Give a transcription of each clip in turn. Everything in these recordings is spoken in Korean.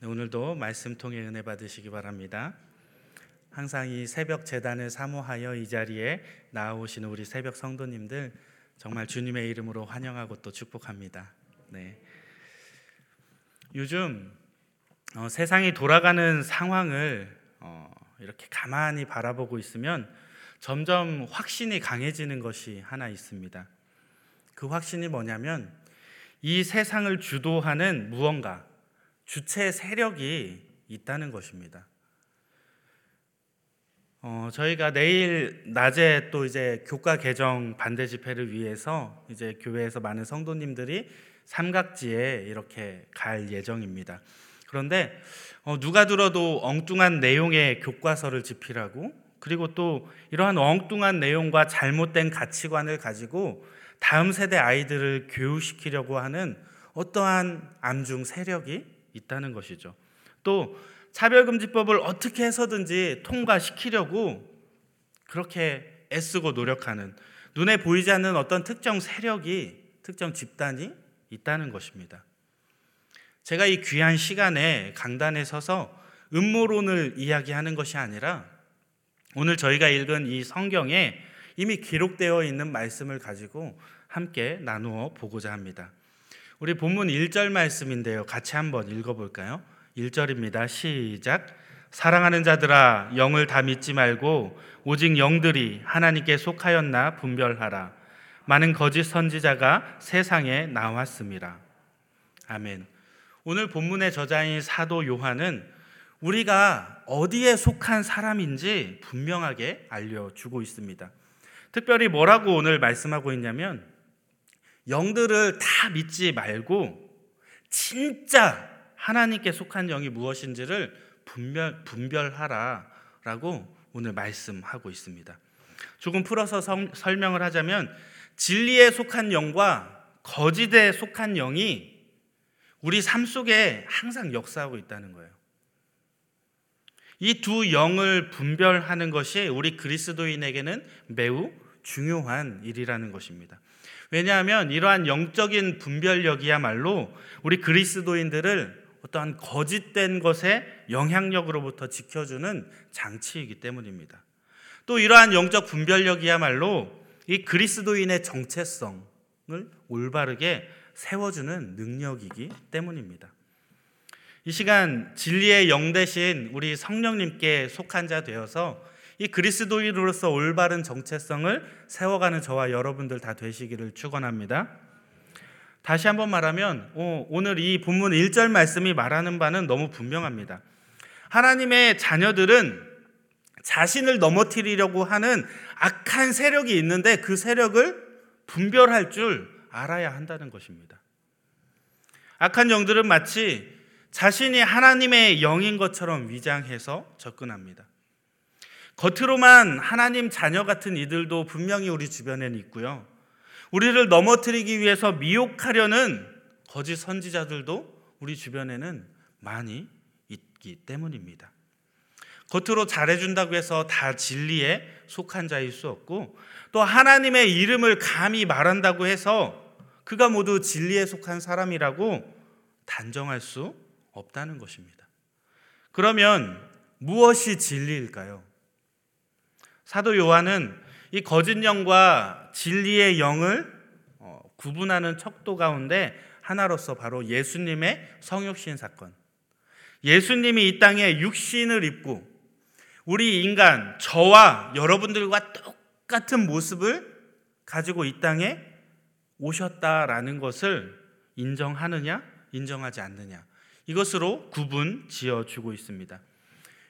네, 오늘도 말씀 통해 은혜 받으시기 바랍니다. 항상 이 새벽 재단을 사모하여 이 자리에 나오시는 우리 새벽 성도님들 정말 주님의 이름으로 환영하고 또 축복합니다. 네. 요즘 어, 세상이 돌아가는 상황을 어, 이렇게 가만히 바라보고 있으면 점점 확신이 강해지는 것이 하나 있습니다. 그 확신이 뭐냐면 이 세상을 주도하는 무언가, 주체 세력이 있다는 것입니다. 어, 저희가 내일 낮에 또 이제 교과 개정 반대 집회를 위해서 이제 교회에서 많은 성도님들이 삼각지에 이렇게 갈 예정입니다. 그런데 어, 누가 들어도 엉뚱한 내용의 교과서를 집필하고 그리고 또 이러한 엉뚱한 내용과 잘못된 가치관을 가지고 다음 세대 아이들을 교육시키려고 하는 어떠한 암중 세력이 있다는 것이죠. 또 차별금지법을 어떻게 해서든지 통과시키려고 그렇게 애쓰고 노력하는 눈에 보이지 않는 어떤 특정 세력이 특정 집단이 있다는 것입니다. 제가 이 귀한 시간에 강단에 서서 음모론을 이야기하는 것이 아니라 오늘 저희가 읽은 이 성경에 이미 기록되어 있는 말씀을 가지고 함께 나누어 보고자 합니다. 우리 본문 1절 말씀인데요. 같이 한번 읽어 볼까요? 1절입니다. 시작. 사랑하는 자들아, 영을 다 믿지 말고 오직 영들이 하나님께 속하였나 분별하라. 많은 거짓 선지자가 세상에 나왔습니다. 아멘. 오늘 본문의 저자인 사도 요한은 우리가 어디에 속한 사람인지 분명하게 알려주고 있습니다. 특별히 뭐라고 오늘 말씀하고 있냐면 영들을 다 믿지 말고 진짜 하나님께 속한 영이 무엇인지를 분별, 분별하라라고 오늘 말씀하고 있습니다. 조금 풀어서 성, 설명을 하자면 진리에 속한 영과 거짓에 속한 영이 우리 삶 속에 항상 역사하고 있다는 거예요. 이 두 영을 분별하는 것이 우리 그리스도인에게는 매우 중요한 일이라는 것입니다. 왜냐하면 이러한 영적인 분별력이야말로 우리 그리스도인들을 어떠한 거짓된 것의 영향력으로부터 지켜주는 장치이기 때문입니다. 또 이러한 영적 분별력이야말로 이 그리스도인의 정체성을 올바르게 세워주는 능력이기 때문입니다. 이 시간 진리의 영 대신 우리 성령님께 속한 자 되어서 이 그리스도인으로서 올바른 정체성을 세워가는 저와 여러분들 다 되시기를 축원합니다. 다시 한번 말하면 오늘 이 본문 1절 말씀이 말하는 바는 너무 분명합니다. 하나님의 자녀들은 자신을 넘어뜨리려고 하는 악한 세력이 있는데 그 세력을 분별할 줄 알아야 한다는 것입니다. 악한 영들은 마치 자신이 하나님의 영인 것처럼 위장해서 접근합니다. 겉으로만 하나님 자녀 같은 이들도 분명히 우리 주변에는 있고요. 우리를 넘어뜨리기 위해서 미혹하려는 거짓 선지자들도 우리 주변에는 많이 있기 때문입니다. 겉으로 잘해준다고 해서 다 진리에 속한 자일 수 없고 또 하나님의 이름을 감히 말한다고 해서 그가 모두 진리에 속한 사람이라고 단정할 수 없다는 것입니다. 그러면 무엇이 진리일까요? 사도 요한은 이 거짓 영과 진리의 영을 어, 구분하는 척도 가운데 하나로서 바로 예수님의 성육신 사건. 예수님이 이 땅에 육신을 입고 우리 인간, 저와 여러분들과 똑같은 모습을 가지고 이 땅에 오셨다라는 것을 인정하느냐, 인정하지 않느냐. 이것으로 구분 지어 주고 있습니다.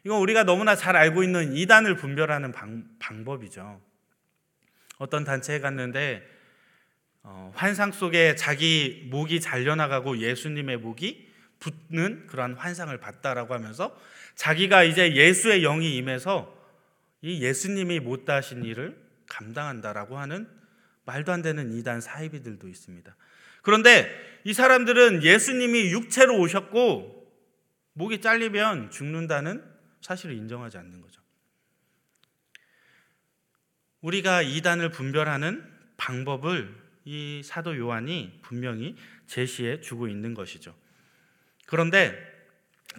이건 우리가 너무나 잘 알고 있는 이단을 분별하는 방, 법이죠 어떤 단체에 갔는데 어, 환상 속에 자기 목이 잘려나가고 예수님의 목이 붙는 그러한 환상을 봤다라고 하면서 자기가 이제 예수의 영이 임해서 이 예수님이 못다 하신 일을 감당한다라고 하는 말도 안 되는 이단 사이비들도 있습니다. 그런데 이 사람들은 예수님이 육체로 오셨고 목이 잘리면 죽는다는 사실을 인정하지 않는 거죠. 우리가 이단을 분별하는 방법을 이 사도 요한이 분명히 제시해 주고 있는 것이죠. 그런데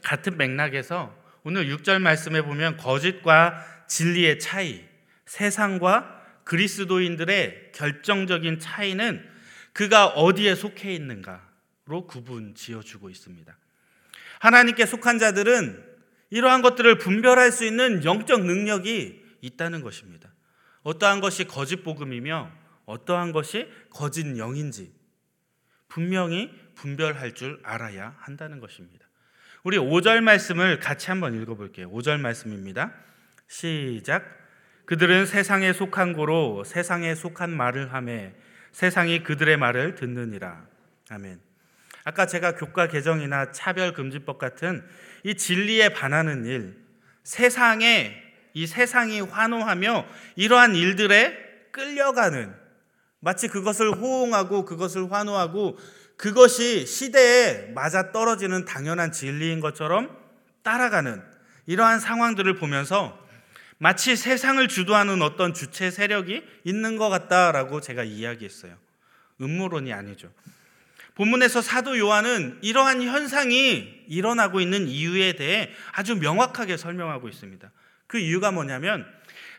같은 맥락에서 오늘 6절 말씀에 보면 거짓과 진리의 차이, 세상과 그리스도인들의 결정적인 차이는 그가 어디에 속해 있는가로 구분 지어 주고 있습니다. 하나님께 속한 자들은 이러한 것들을 분별할 수 있는 영적 능력이 있다는 것입니다. 어떠한 것이 거짓 복음이며 어떠한 것이 거짓 영인지 분명히 분별할 줄 알아야 한다는 것입니다. 우리 5절 말씀을 같이 한번 읽어 볼게요. 5절 말씀입니다. 시작. 그들은 세상에 속한 고로 세상에 속한 말을 하매 세상이 그들의 말을 듣느니라. 아멘. 아까 제가 교과 개정이나 차별 금지법 같은 이 진리에 반하는 일, 세상에 이 세상이 환호하며 이러한 일들에 끌려가는 마치 그것을 호응하고 그것을 환호하고 그것이 시대에 맞아 떨어지는 당연한 진리인 것처럼 따라가는 이러한 상황들을 보면서 마치 세상을 주도하는 어떤 주체 세력이 있는 것 같다라고 제가 이야기했어요. 음모론이 아니죠. 본문에서 사도 요한은 이러한 현상이 일어나고 있는 이유에 대해 아주 명확하게 설명하고 있습니다. 그 이유가 뭐냐면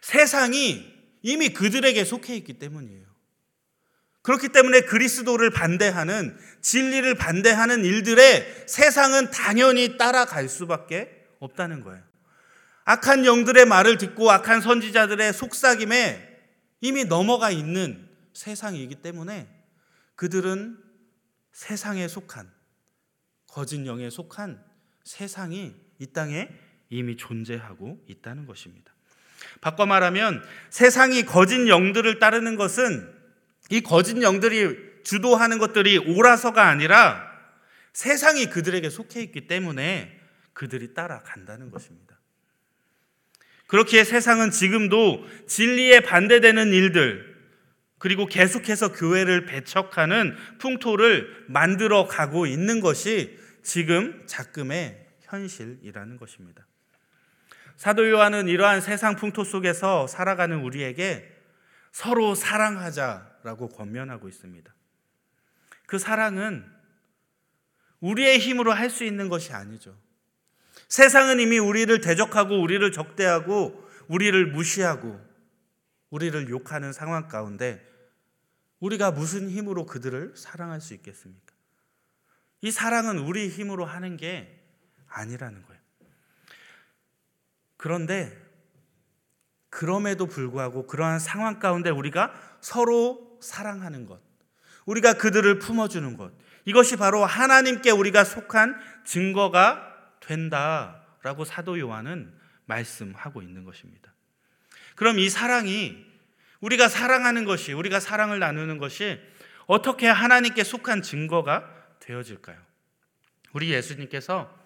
세상이 이미 그들에게 속해 있기 때문이에요. 그렇기 때문에 그리스도를 반대하는 진리를 반대하는 일들에 세상은 당연히 따라갈 수밖에 없다는 거예요. 악한 영들의 말을 듣고 악한 선지자들의 속삭임에 이미 넘어가 있는 세상이기 때문에 그들은 세상에 속한 거짓 영에 속한 세상이 이 땅에 이미 존재하고 있다는 것입니다. 바꿔 말하면 세상이 거짓 영들을 따르는 것은 이 거짓 영들이 주도하는 것들이 옳아서가 아니라 세상이 그들에게 속해 있기 때문에 그들이 따라간다는 것입니다. 그렇기에 세상은 지금도 진리에 반대되는 일들, 그리고 계속해서 교회를 배척하는 풍토를 만들어 가고 있는 것이 지금 작금의 현실이라는 것입니다. 사도 요한은 이러한 세상 풍토 속에서 살아가는 우리에게 서로 사랑하자라고 권면하고 있습니다. 그 사랑은 우리의 힘으로 할 수 있는 것이 아니죠. 세상은 이미 우리를 대적하고 우리를 적대하고 우리를 무시하고 우리를 욕하는 상황 가운데 우리가 무슨 힘으로 그들을 사랑할 수 있겠습니까? 이 사랑은 우리 힘으로 하는 게 아니라는 거예요. 그런데 그럼에도 불구하고 그러한 상황 가운데 우리가 서로 사랑하는 것, 우리가 그들을 품어주는 것, 이것이 바로 하나님께 우리가 속한 증거가 된다라고 사도 요한은 말씀하고 있는 것입니다. 그럼 이 사랑이 우리가 사랑하는 것이 우리가 사랑을 나누는 것이 어떻게 하나님께 속한 증거가 되어질까요? 우리 예수님께서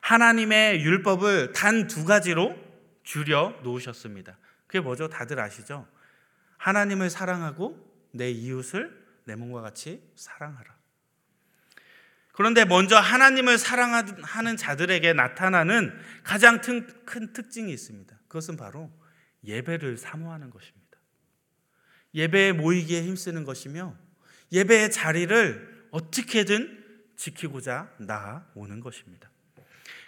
하나님의 율법을 단 두 가지로 줄여 놓으셨습니다. 그게 뭐죠? 다들 아시죠? 하나님을 사랑하고 내 이웃을 내 몸과 같이 사랑하라. 그런데 먼저 하나님을 사랑하는 자들에게 나타나는 가장 큰 특징이 있습니다. 그것은 바로 예배를 사모하는 것입니다. 예배에 모이기에 힘쓰는 것이며 예배의 자리를 어떻게든 지키고자 나아오는 것입니다.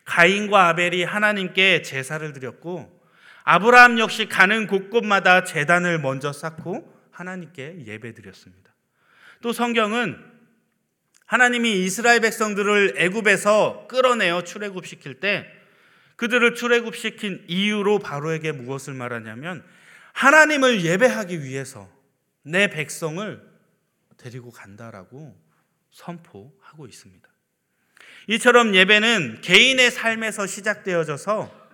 가인과 아벨이 하나님께 제사를 드렸고 아브라함 역시 가는 곳곳마다 제단을 먼저 쌓고 하나님께 예배드렸습니다. 또 성경은 하나님이 이스라엘 백성들을 애굽에서 끌어내어 출애굽시킬 때 그들을 출애굽시킨 이유로 바로에게 무엇을 말하냐면 하나님을 예배하기 위해서 내 백성을 데리고 간다라고 선포하고 있습니다. 이처럼 예배는 개인의 삶에서 시작되어져서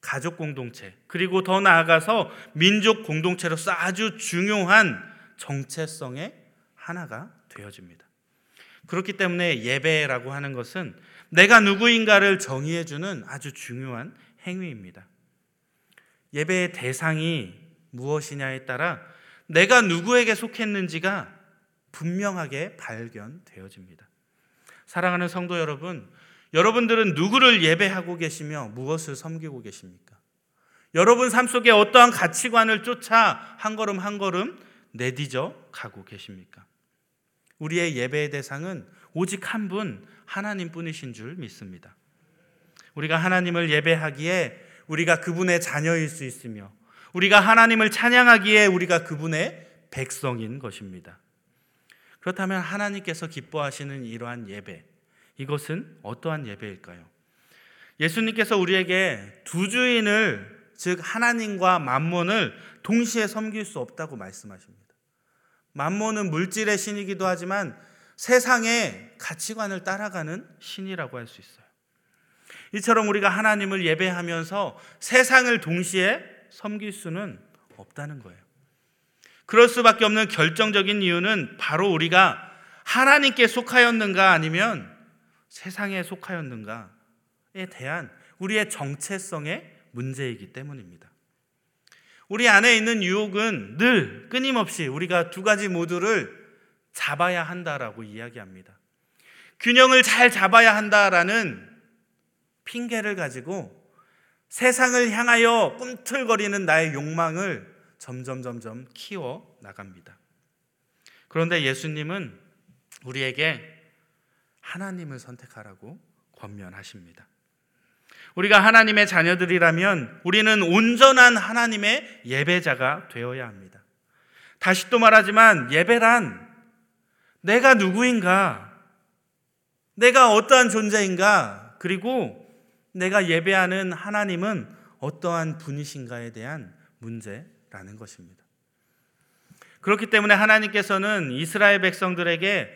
가족 공동체, 그리고 더 나아가서 민족 공동체로서 아주 중요한 정체성의 하나가 되어집니다. 그렇기 때문에 예배라고 하는 것은 내가 누구인가를 정의해주는 아주 중요한 행위입니다. 예배의 대상이 무엇이냐에 따라 내가 누구에게 속했는지가 분명하게 발견되어집니다. 사랑하는 성도 여러분, 여러분들은 누구를 예배하고 계시며 무엇을 섬기고 계십니까? 여러분 삶 속에 어떠한 가치관을 쫓아 한 걸음 한 걸음 내디져 가고 계십니까? 우리의 예배의 대상은 오직 한 분 하나님 뿐이신 줄 믿습니다. 우리가 하나님을 예배하기에 우리가 그분의 자녀일 수 있으며 우리가 하나님을 찬양하기에 우리가 그분의 백성인 것입니다. 그렇다면 하나님께서 기뻐하시는 이러한 예배, 이것은 어떠한 예배일까요? 예수님께서 우리에게 두 주인을 즉 하나님과 만몬을 동시에 섬길 수 없다고 말씀하십니다. 만몬은 물질의 신이기도 하지만 세상의 가치관을 따라가는 신이라고 할 수 있어요. 이처럼 우리가 하나님을 예배하면서 세상을 동시에 섬길 수는 없다는 거예요. 그럴 수밖에 없는 결정적인 이유는 바로 우리가 하나님께 속하였는가 아니면 세상에 속하였는가에 대한 우리의 정체성의 문제이기 때문입니다. 우리 안에 있는 유혹은 늘 끊임없이 우리가 두 가지 모두를 잡아야 한다라고 이야기합니다. 균형을 잘 잡아야 한다라는 핑계를 가지고 세상을 향하여 꿈틀거리는 나의 욕망을 점점 점점 키워 나갑니다. 그런데 예수님은 우리에게 하나님을 선택하라고 권면하십니다. 우리가 하나님의 자녀들이라면 우리는 온전한 하나님의 예배자가 되어야 합니다. 다시 또 말하지만 예배란 내가 누구인가, 내가 어떠한 존재인가, 그리고 내가 예배하는 하나님은 어떠한 분이신가에 대한 문제라는 것입니다. 그렇기 때문에 하나님께서는 이스라엘 백성들에게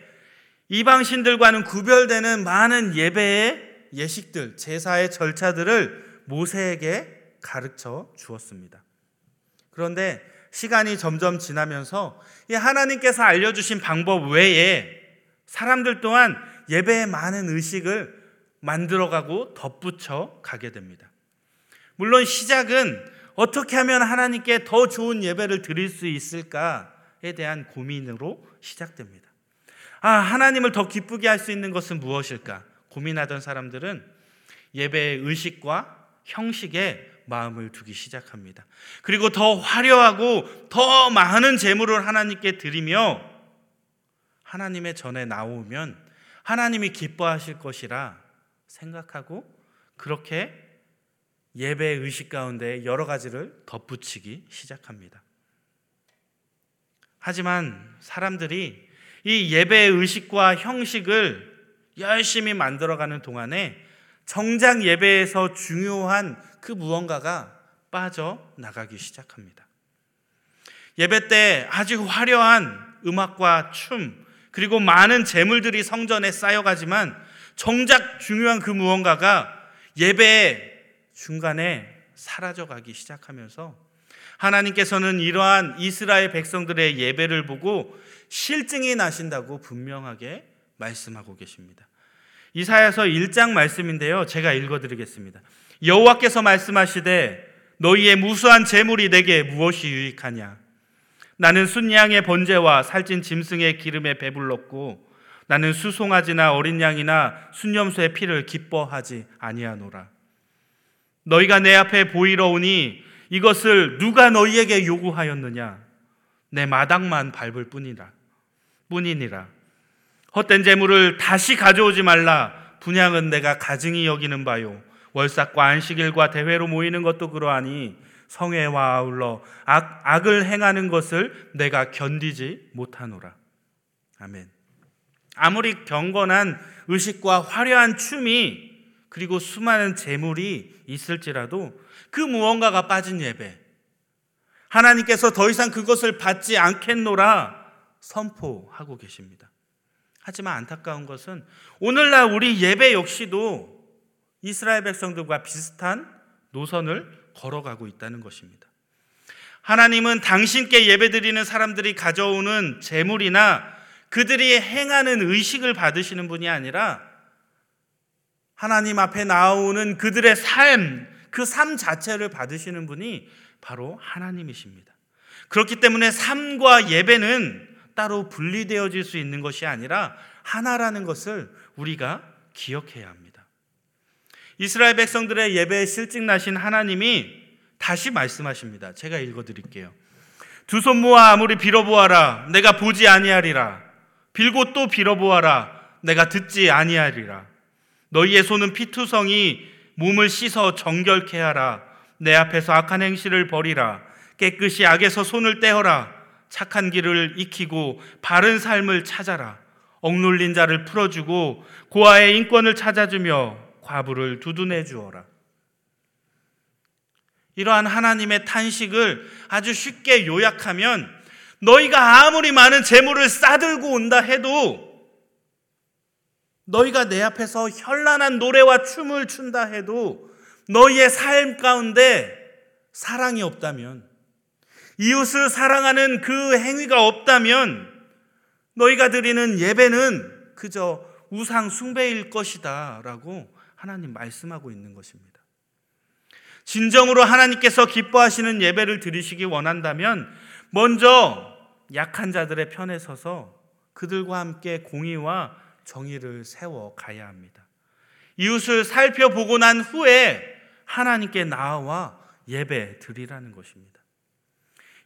이방신들과는 구별되는 많은 예배의 예식들, 제사의 절차들을 모세에게 가르쳐 주었습니다. 그런데 시간이 점점 지나면서 하나님께서 알려주신 방법 외에 사람들 또한 예배에 많은 의식을 만들어가고 덧붙여 가게 됩니다. 물론 시작은 어떻게 하면 하나님께 더 좋은 예배를 드릴 수 있을까에 대한 고민으로 시작됩니다. 아, 하나님을 더 기쁘게 할 수 있는 것은 무엇일까? 고민하던 사람들은 예배의 의식과 형식에 마음을 두기 시작합니다. 그리고 더 화려하고 더 많은 재물을 하나님께 드리며 하나님의 전에 나오면 하나님이 기뻐하실 것이라 생각하고 그렇게 예배의 의식 가운데 여러 가지를 덧붙이기 시작합니다. 하지만 사람들이 이 예배의 의식과 형식을 열심히 만들어가는 동안에 정작 예배에서 중요한 그 무언가가 빠져나가기 시작합니다. 예배 때 아주 화려한 음악과 춤, 그리고 많은 재물들이 성전에 쌓여가지만 정작 중요한 그 무언가가 예배의 중간에 사라져가기 시작하면서 하나님께서는 이러한 이스라엘 백성들의 예배를 보고 실증이 나신다고 분명하게 말씀하고 계십니다. 이사야서 1장 말씀인데요. 제가 읽어 드리겠습니다. 여호와께서 말씀하시되 너희의 무수한 재물이 내게 무엇이 유익하냐 나는 순양의 번제와 살찐 짐승의 기름에 배불렀고 나는 수송아지나 어린 양이나 순념소의 피를 기뻐하지 아니하노라 너희가 내 앞에 보이러 오니 이것을 누가 너희에게 요구하였느냐 내 마당만 밟을 뿐이라 뿐이니라 헛된 재물을 다시 가져오지 말라. 분양은 내가 가증히 여기는 바요. 월삭과 안식일과 대회로 모이는 것도 그러하니 성회와 아울러 악, 악을 행하는 것을 내가 견디지 못하노라. 아멘. 아무리 경건한 의식과 화려한 춤이 그리고 수많은 재물이 있을지라도 그 무언가가 빠진 예배. 하나님께서 더 이상 그것을 받지 않겠노라 선포하고 계십니다. 하지만 안타까운 것은 오늘날 우리 예배 역시도 이스라엘 백성들과 비슷한 노선을 걸어가고 있다는 것입니다. 하나님은 당신께 예배드리는 사람들이 가져오는 재물이나 그들이 행하는 의식을 받으시는 분이 아니라 하나님 앞에 나오는 그들의 삶, 그 삶 자체를 받으시는 분이 바로 하나님이십니다. 그렇기 때문에 삶과 예배는 따로 분리되어질 수 있는 것이 아니라 하나라는 것을 우리가 기억해야 합니다. 이스라엘 백성들의 예배에 실직 나신 하나님이 다시 말씀하십니다. 제가 읽어 드릴게요. 두 손 모아 아무리 빌어보아라 내가 보지 아니하리라 빌고 또 빌어보아라 내가 듣지 아니하리라 너희의 손은 피투성이 몸을 씻어 정결케 하라. 내 앞에서 악한 행실을 버리라. 깨끗이 악에서 손을 떼어라. 착한 길을 익히고 바른 삶을 찾아라. 억눌린 자를 풀어주고 고아의 인권을 찾아주며 과부를 두둔해 주어라. 이러한 하나님의 탄식을 아주 쉽게 요약하면 너희가 아무리 많은 재물을 싸들고 온다 해도 너희가 내 앞에서 현란한 노래와 춤을 춘다 해도 너희의 삶 가운데 사랑이 없다면 이웃을 사랑하는 그 행위가 없다면 너희가 드리는 예배는 그저 우상 숭배일 것이다 라고 하나님 말씀하고 있는 것입니다. 진정으로 하나님께서 기뻐하시는 예배를 드리시기 원한다면 먼저 약한 자들의 편에 서서 그들과 함께 공의와 정의를 세워 가야 합니다. 이웃을 살펴보고 난 후에 하나님께 나와 예배 드리라는 것입니다.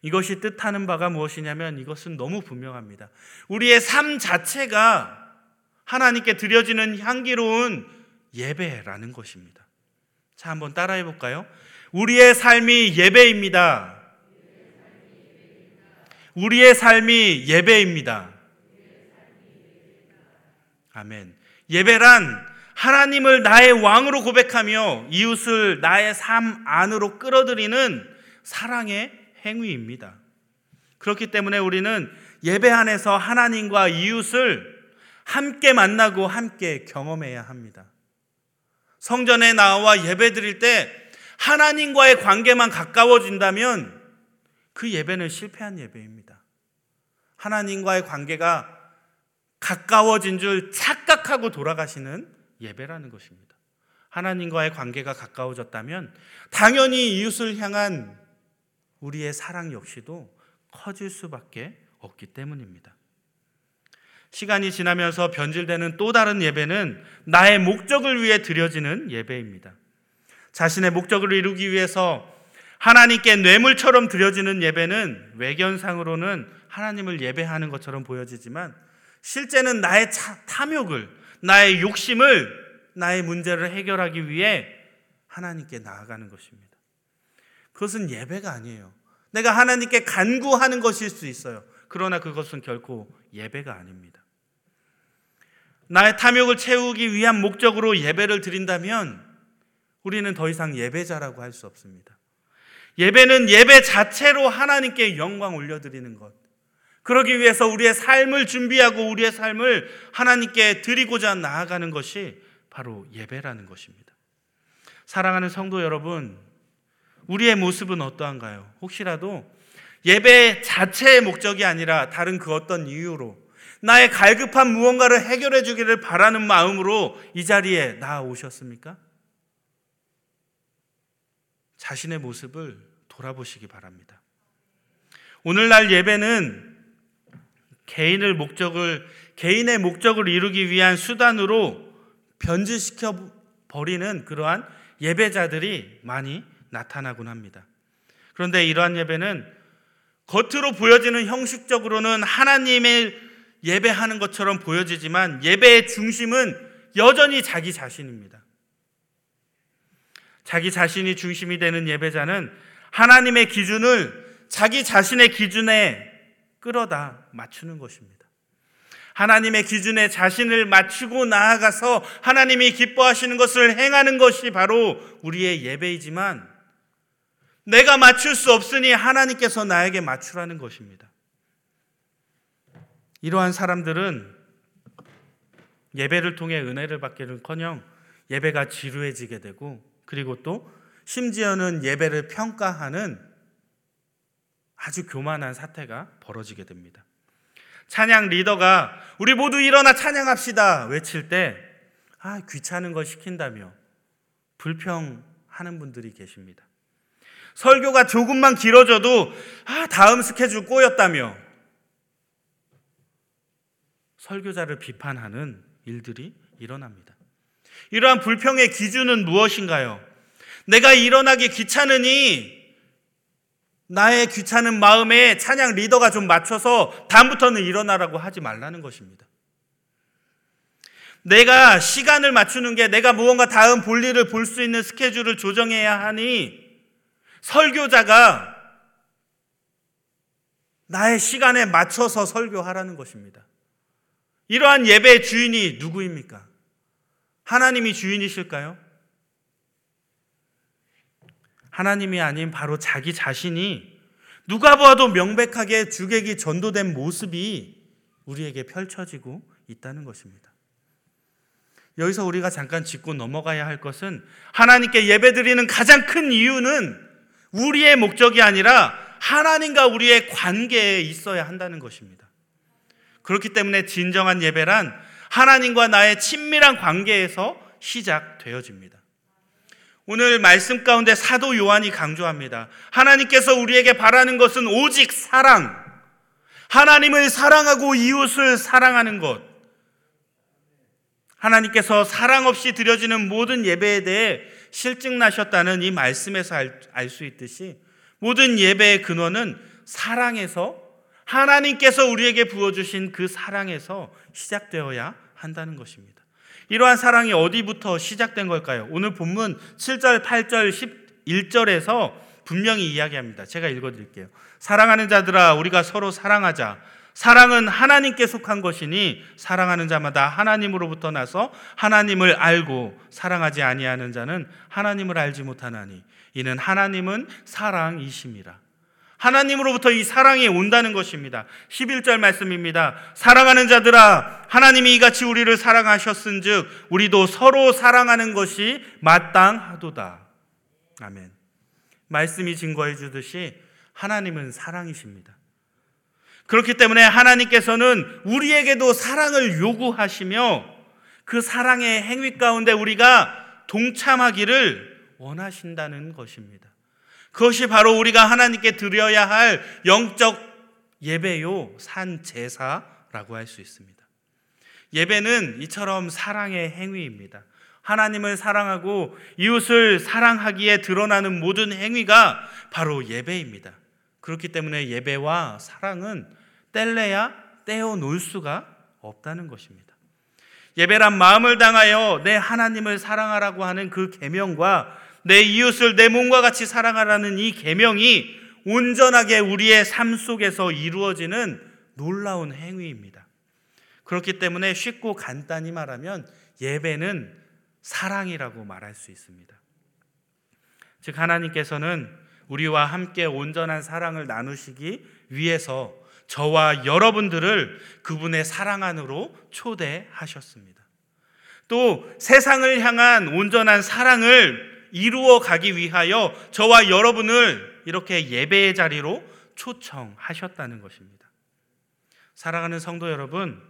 이것이 뜻하는 바가 무엇이냐면 이것은 너무 분명합니다. 우리의 삶 자체가 하나님께 드려지는 향기로운 예배라는 것입니다. 자, 한번 따라해 볼까요? 우리의 삶이 예배입니다. 우리의 삶이 예배입니다. 아멘. 예배란 하나님을 나의 왕으로 고백하며 이웃을 나의 삶 안으로 끌어들이는 사랑의 행위입니다. 그렇기 때문에 우리는 예배 안에서 하나님과 이웃을 함께 만나고 함께 경험해야 합니다. 성전에 나와 예배 드릴 때 하나님과의 관계만 가까워진다면 그 예배는 실패한 예배입니다. 하나님과의 관계가 가까워진 줄 착각하고 돌아가시는 예배라는 것입니다. 하나님과의 관계가 가까워졌다면 당연히 이웃을 향한 우리의 사랑 역시도 커질 수밖에 없기 때문입니다. 시간이 지나면서 변질되는 또 다른 예배는 나의 목적을 위해 드려지는 예배입니다. 자신의 목적을 이루기 위해서 하나님께 뇌물처럼 드려지는 예배는 외견상으로는 하나님을 예배하는 것처럼 보여지지만 실제는 나의 탐욕을, 나의 욕심을, 나의 문제를 해결하기 위해 하나님께 나아가는 것입니다. 그것은 예배가 아니에요. 내가 하나님께 간구하는 것일 수 있어요. 그러나 그것은 결코 예배가 아닙니다. 나의 탐욕을 채우기 위한 목적으로 예배를 드린다면 우리는 더 이상 예배자라고 할 수 없습니다. 예배는 예배 자체로 하나님께 영광 올려드리는 것. 그러기 위해서 우리의 삶을 준비하고 우리의 삶을 하나님께 드리고자 나아가는 것이 바로 예배라는 것입니다. 사랑하는 성도 여러분, 우리의 모습은 어떠한가요? 혹시라도 예배 자체의 목적이 아니라 다른 그 어떤 이유로 나의 갈급한 무언가를 해결해 주기를 바라는 마음으로 이 자리에 나오셨습니까? 자신의 모습을 돌아보시기 바랍니다. 오늘날 예배는 개인을 목적을 개인의 목적을 이루기 위한 수단으로 변질시켜 버리는 그러한 예배자들이 많이 나타나곤 합니다. 그런데 이러한 예배는 겉으로 보여지는 형식적으로는 하나님의 예배하는 것처럼 보여지지만 예배의 중심은 여전히 자기 자신입니다. 자기 자신이 중심이 되는 예배자는 하나님의 기준을 자기 자신의 기준에 끌어다 맞추는 것입니다. 하나님의 기준에 자신을 맞추고 나아가서 하나님이 기뻐하시는 것을 행하는 것이 바로 우리의 예배이지만 내가 맞출 수 없으니 하나님께서 나에게 맞추라는 것입니다. 이러한 사람들은 예배를 통해 은혜를 받기는커녕 예배가 지루해지게 되고 그리고 또 심지어는 예배를 평가하는 아주 교만한 사태가 벌어지게 됩니다. 찬양 리더가 우리 모두 일어나 찬양합시다 외칠 때 아, 귀찮은 걸 시킨다며 불평하는 분들이 계십니다. 설교가 조금만 길어져도 아, 다음 스케줄 꼬였다며 설교자를 비판하는 일들이 일어납니다. 이러한 불평의 기준은 무엇인가요? 내가 일어나기 귀찮으니 나의 귀찮은 마음에 찬양 리더가 좀 맞춰서 다음부터는 일어나라고 하지 말라는 것입니다. 내가 시간을 맞추는 게 내가 무언가 다음 볼일을 볼 수 있는 스케줄을 조정해야 하니 설교자가 나의 시간에 맞춰서 설교하라는 것입니다. 이러한 예배의 주인이 누구입니까? 하나님이 주인이실까요? 하나님이 아닌 바로 자기 자신이 누가 보아도 명백하게 주객이 전도된 모습이 우리에게 펼쳐지고 있다는 것입니다. 여기서 우리가 잠깐 짚고 넘어가야 할 것은 하나님께 예배드리는 가장 큰 이유는 우리의 목적이 아니라 하나님과 우리의 관계에 있어야 한다는 것입니다. 그렇기 때문에 진정한 예배란 하나님과 나의 친밀한 관계에서 시작되어집니다. 오늘 말씀 가운데 사도 요한이 강조합니다. 하나님께서 우리에게 바라는 것은 오직 사랑. 하나님을 사랑하고 이웃을 사랑하는 것. 하나님께서 사랑 없이 드려지는 모든 예배에 대해 실증나셨다는 이 말씀에서 알 수 있듯이 모든 예배의 근원은 사랑에서 하나님께서 우리에게 부어주신 그 사랑에서 시작되어야 한다는 것입니다. 이러한 사랑이 어디부터 시작된 걸까요? 오늘 본문 7절, 8절, 11절에서 분명히 이야기합니다. 제가 읽어드릴게요. 사랑하는 자들아, 우리가 서로 사랑하자. 사랑은 하나님께 속한 것이니 사랑하는 자마다 하나님으로부터 나서 하나님을 알고 사랑하지 아니하는 자는 하나님을 알지 못하나니 이는 하나님은 사랑이심이라. 하나님으로부터 이 사랑이 온다는 것입니다. 11절 말씀입니다. 사랑하는 자들아, 하나님이 이같이 우리를 사랑하셨은 즉, 우리도 서로 사랑하는 것이 마땅하도다. 아멘. 말씀이 증거해 주듯이 하나님은 사랑이십니다. 그렇기 때문에 하나님께서는 우리에게도 사랑을 요구하시며 그 사랑의 행위 가운데 우리가 동참하기를 원하신다는 것입니다. 그것이 바로 우리가 하나님께 드려야 할 영적 예배요, 산 제사라고 할 수 있습니다. 예배는 이처럼 사랑의 행위입니다. 하나님을 사랑하고 이웃을 사랑하기에 드러나는 모든 행위가 바로 예배입니다. 그렇기 때문에 예배와 사랑은 뗄래야 떼어 놓을 수가 없다는 것입니다. 예배란 마음을 당하여 내 하나님을 사랑하라고 하는 그 계명과 내 이웃을 내 몸과 같이 사랑하라는 이 계명이 온전하게 우리의 삶 속에서 이루어지는 놀라운 행위입니다. 그렇기 때문에 쉽고 간단히 말하면 예배는 사랑이라고 말할 수 있습니다. 즉 하나님께서는 우리와 함께 온전한 사랑을 나누시기 위해서 저와 여러분들을 그분의 사랑 안으로 초대하셨습니다. 또 세상을 향한 온전한 사랑을 이루어 가기 위하여 저와 여러분을 이렇게 예배의 자리로 초청하셨다는 것입니다. 사랑하는 성도 여러분,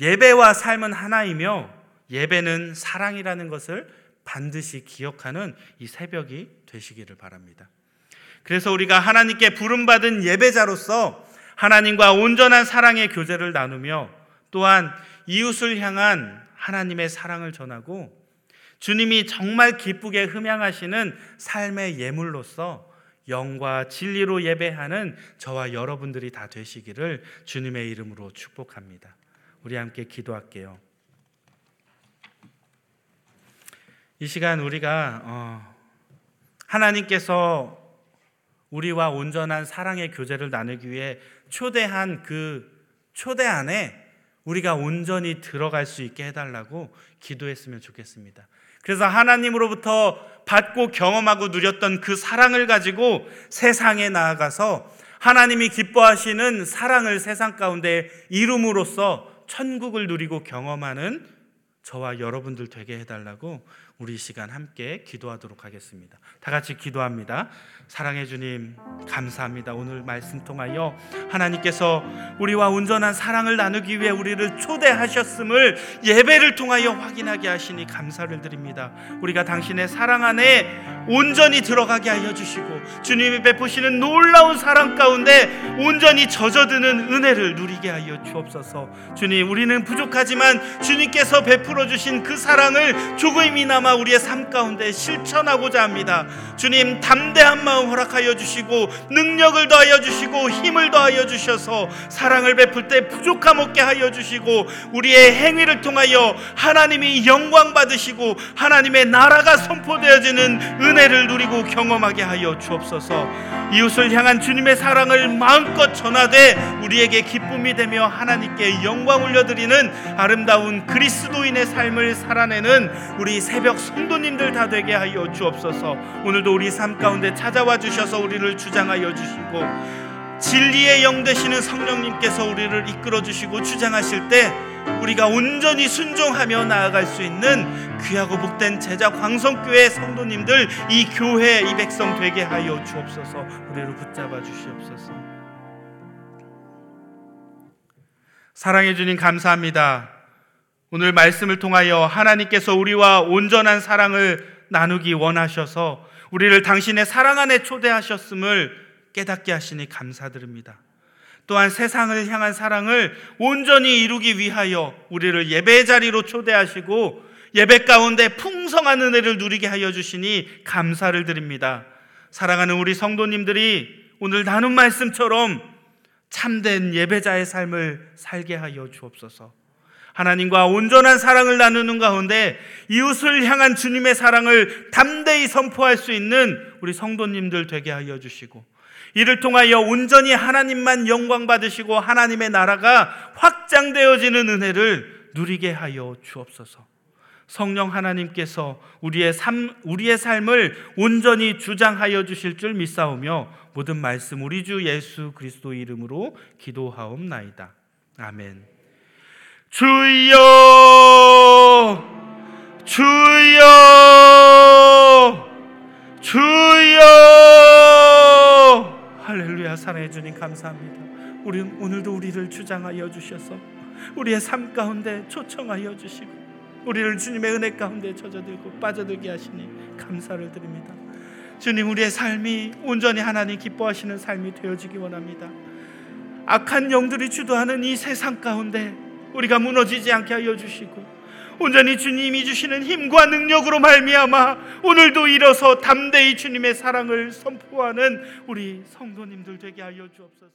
예배와 삶은 하나이며 예배는 사랑이라는 것을 반드시 기억하는 이 새벽이 되시기를 바랍니다. 그래서 우리가 하나님께 부름받은 예배자로서 하나님과 온전한 사랑의 교제를 나누며 또한 이웃을 향한 하나님의 사랑을 전하고 주님이 정말 기쁘게 흠양하시는 삶의 예물로서 영과 진리로 예배하는 저와 여러분들이 다 되시기를 주님의 이름으로 축복합니다. 우리 함께 기도할게요. 이 시간 우리가 어, 하나님께서 우리와 온전한 사랑의 교제를 나누기 위해 초대한 그 초대 안에 우리가 온전히 들어갈 수 있게 해달라고 기도했으면 좋겠습니다. 그래서 하나님으로부터 받고 경험하고 누렸던 그 사랑을 가지고 세상에 나아가서 하나님이 기뻐하시는 사랑을 세상 가운데 이룸으로써 천국을 누리고 경험하는 저와 여러분들 되게 해달라고 우리 시간 함께 기도하도록 하겠습니다. 다 같이 기도합니다. 사랑해 주님, 감사합니다. 오늘 말씀 통하여 하나님께서 우리와 온전한 사랑을 나누기 위해 우리를 초대하셨음을 예배를 통하여 확인하게 하시니 감사를 드립니다. 우리가 당신의 사랑 안에 온전히 들어가게 하여 주시고 주님이 베푸시는 놀라운 사랑 가운데 온전히 젖어드는 은혜를 누리게 하여 주옵소서. 주님, 우리는 부족하지만 주님께서 베풀어 주신 그 사랑을 조금이나마 우리의 삶 가운데 실천하고자 합니다. 주님, 담대한 마음 허락하여 주시고 능력을 더하여 주시고 힘을 더하여 주셔서 사랑을 베풀 때 부족함 없게 하여 주시고 우리의 행위를 통하여 하나님이 영광 받으시고 하나님의 나라가 선포되어지는 은혜를 누리고 경험하게 하여 주옵소서. 이웃을 향한 주님의 사랑을 마음껏 전하되 우리에게 기쁨이 되며 하나님께 영광 올려드리는 아름다운 그리스도인의 삶을 살아내는 우리 새벽 성도님들 다 되게 하여 주옵소서. 오늘도 우리 삶 가운데 찾아와 주셔서 우리를 주장하여 주시고 진리의 영 되시는 성령님께서 우리를 이끌어 주시고 주장하실 때 우리가 온전히 순종하며 나아갈 수 있는 귀하고 복된 제자 광성교회 성도님들 이 교회 이 백성 되게 하여 주옵소서. 우리를 붙잡아 주시옵소서. 사랑해 주님 감사합니다 오늘 말씀을 통하여 하나님께서 우리와 온전한 사랑을 나누기 원하셔서 우리를 당신의 사랑 안에 초대하셨음을 깨닫게 하시니 감사드립니다. 또한 세상을 향한 사랑을 온전히 이루기 위하여 우리를 예배 자리로 초대하시고 예배 가운데 풍성한 은혜를 누리게 하여 주시니 감사를 드립니다. 사랑하는 우리 성도님들이 오늘 나눈 말씀처럼 참된 예배자의 삶을 살게 하여 주옵소서. 하나님과 온전한 사랑을 나누는 가운데 이웃을 향한 주님의 사랑을 담대히 선포할 수 있는 우리 성도님들 되게 하여 주시고 이를 통하여 온전히 하나님만 영광 받으시고 하나님의 나라가 확장되어지는 은혜를 누리게 하여 주옵소서. 성령 하나님께서 우리의 삶 우리의 삶을 온전히 주장하여 주실 줄 믿사오며 모든 말씀 우리 주 예수 그리스도 이름으로 기도하옵나이다. 아멘. 주여 주여 주여 할렐루야 사랑해 주님 감사합니다. 우리 오늘도 우리를 주장하여 주셔서 우리의 삶 가운데 초청하여 주시고 우리를 주님의 은혜 가운데 젖어들고 빠져들게 하시니 감사를 드립니다. 주님 우리의 삶이 온전히 하나님 기뻐하시는 삶이 되어지기 원합니다. 악한 영들이 주도하는 이 세상 가운데 우리가 무너지지 않게 하여 주시고 온전히 주님이 주시는 힘과 능력으로 말미암아 오늘도 일어서 담대히 주님의 사랑을 선포하는 우리 성도님들 되게 하여 주옵소서.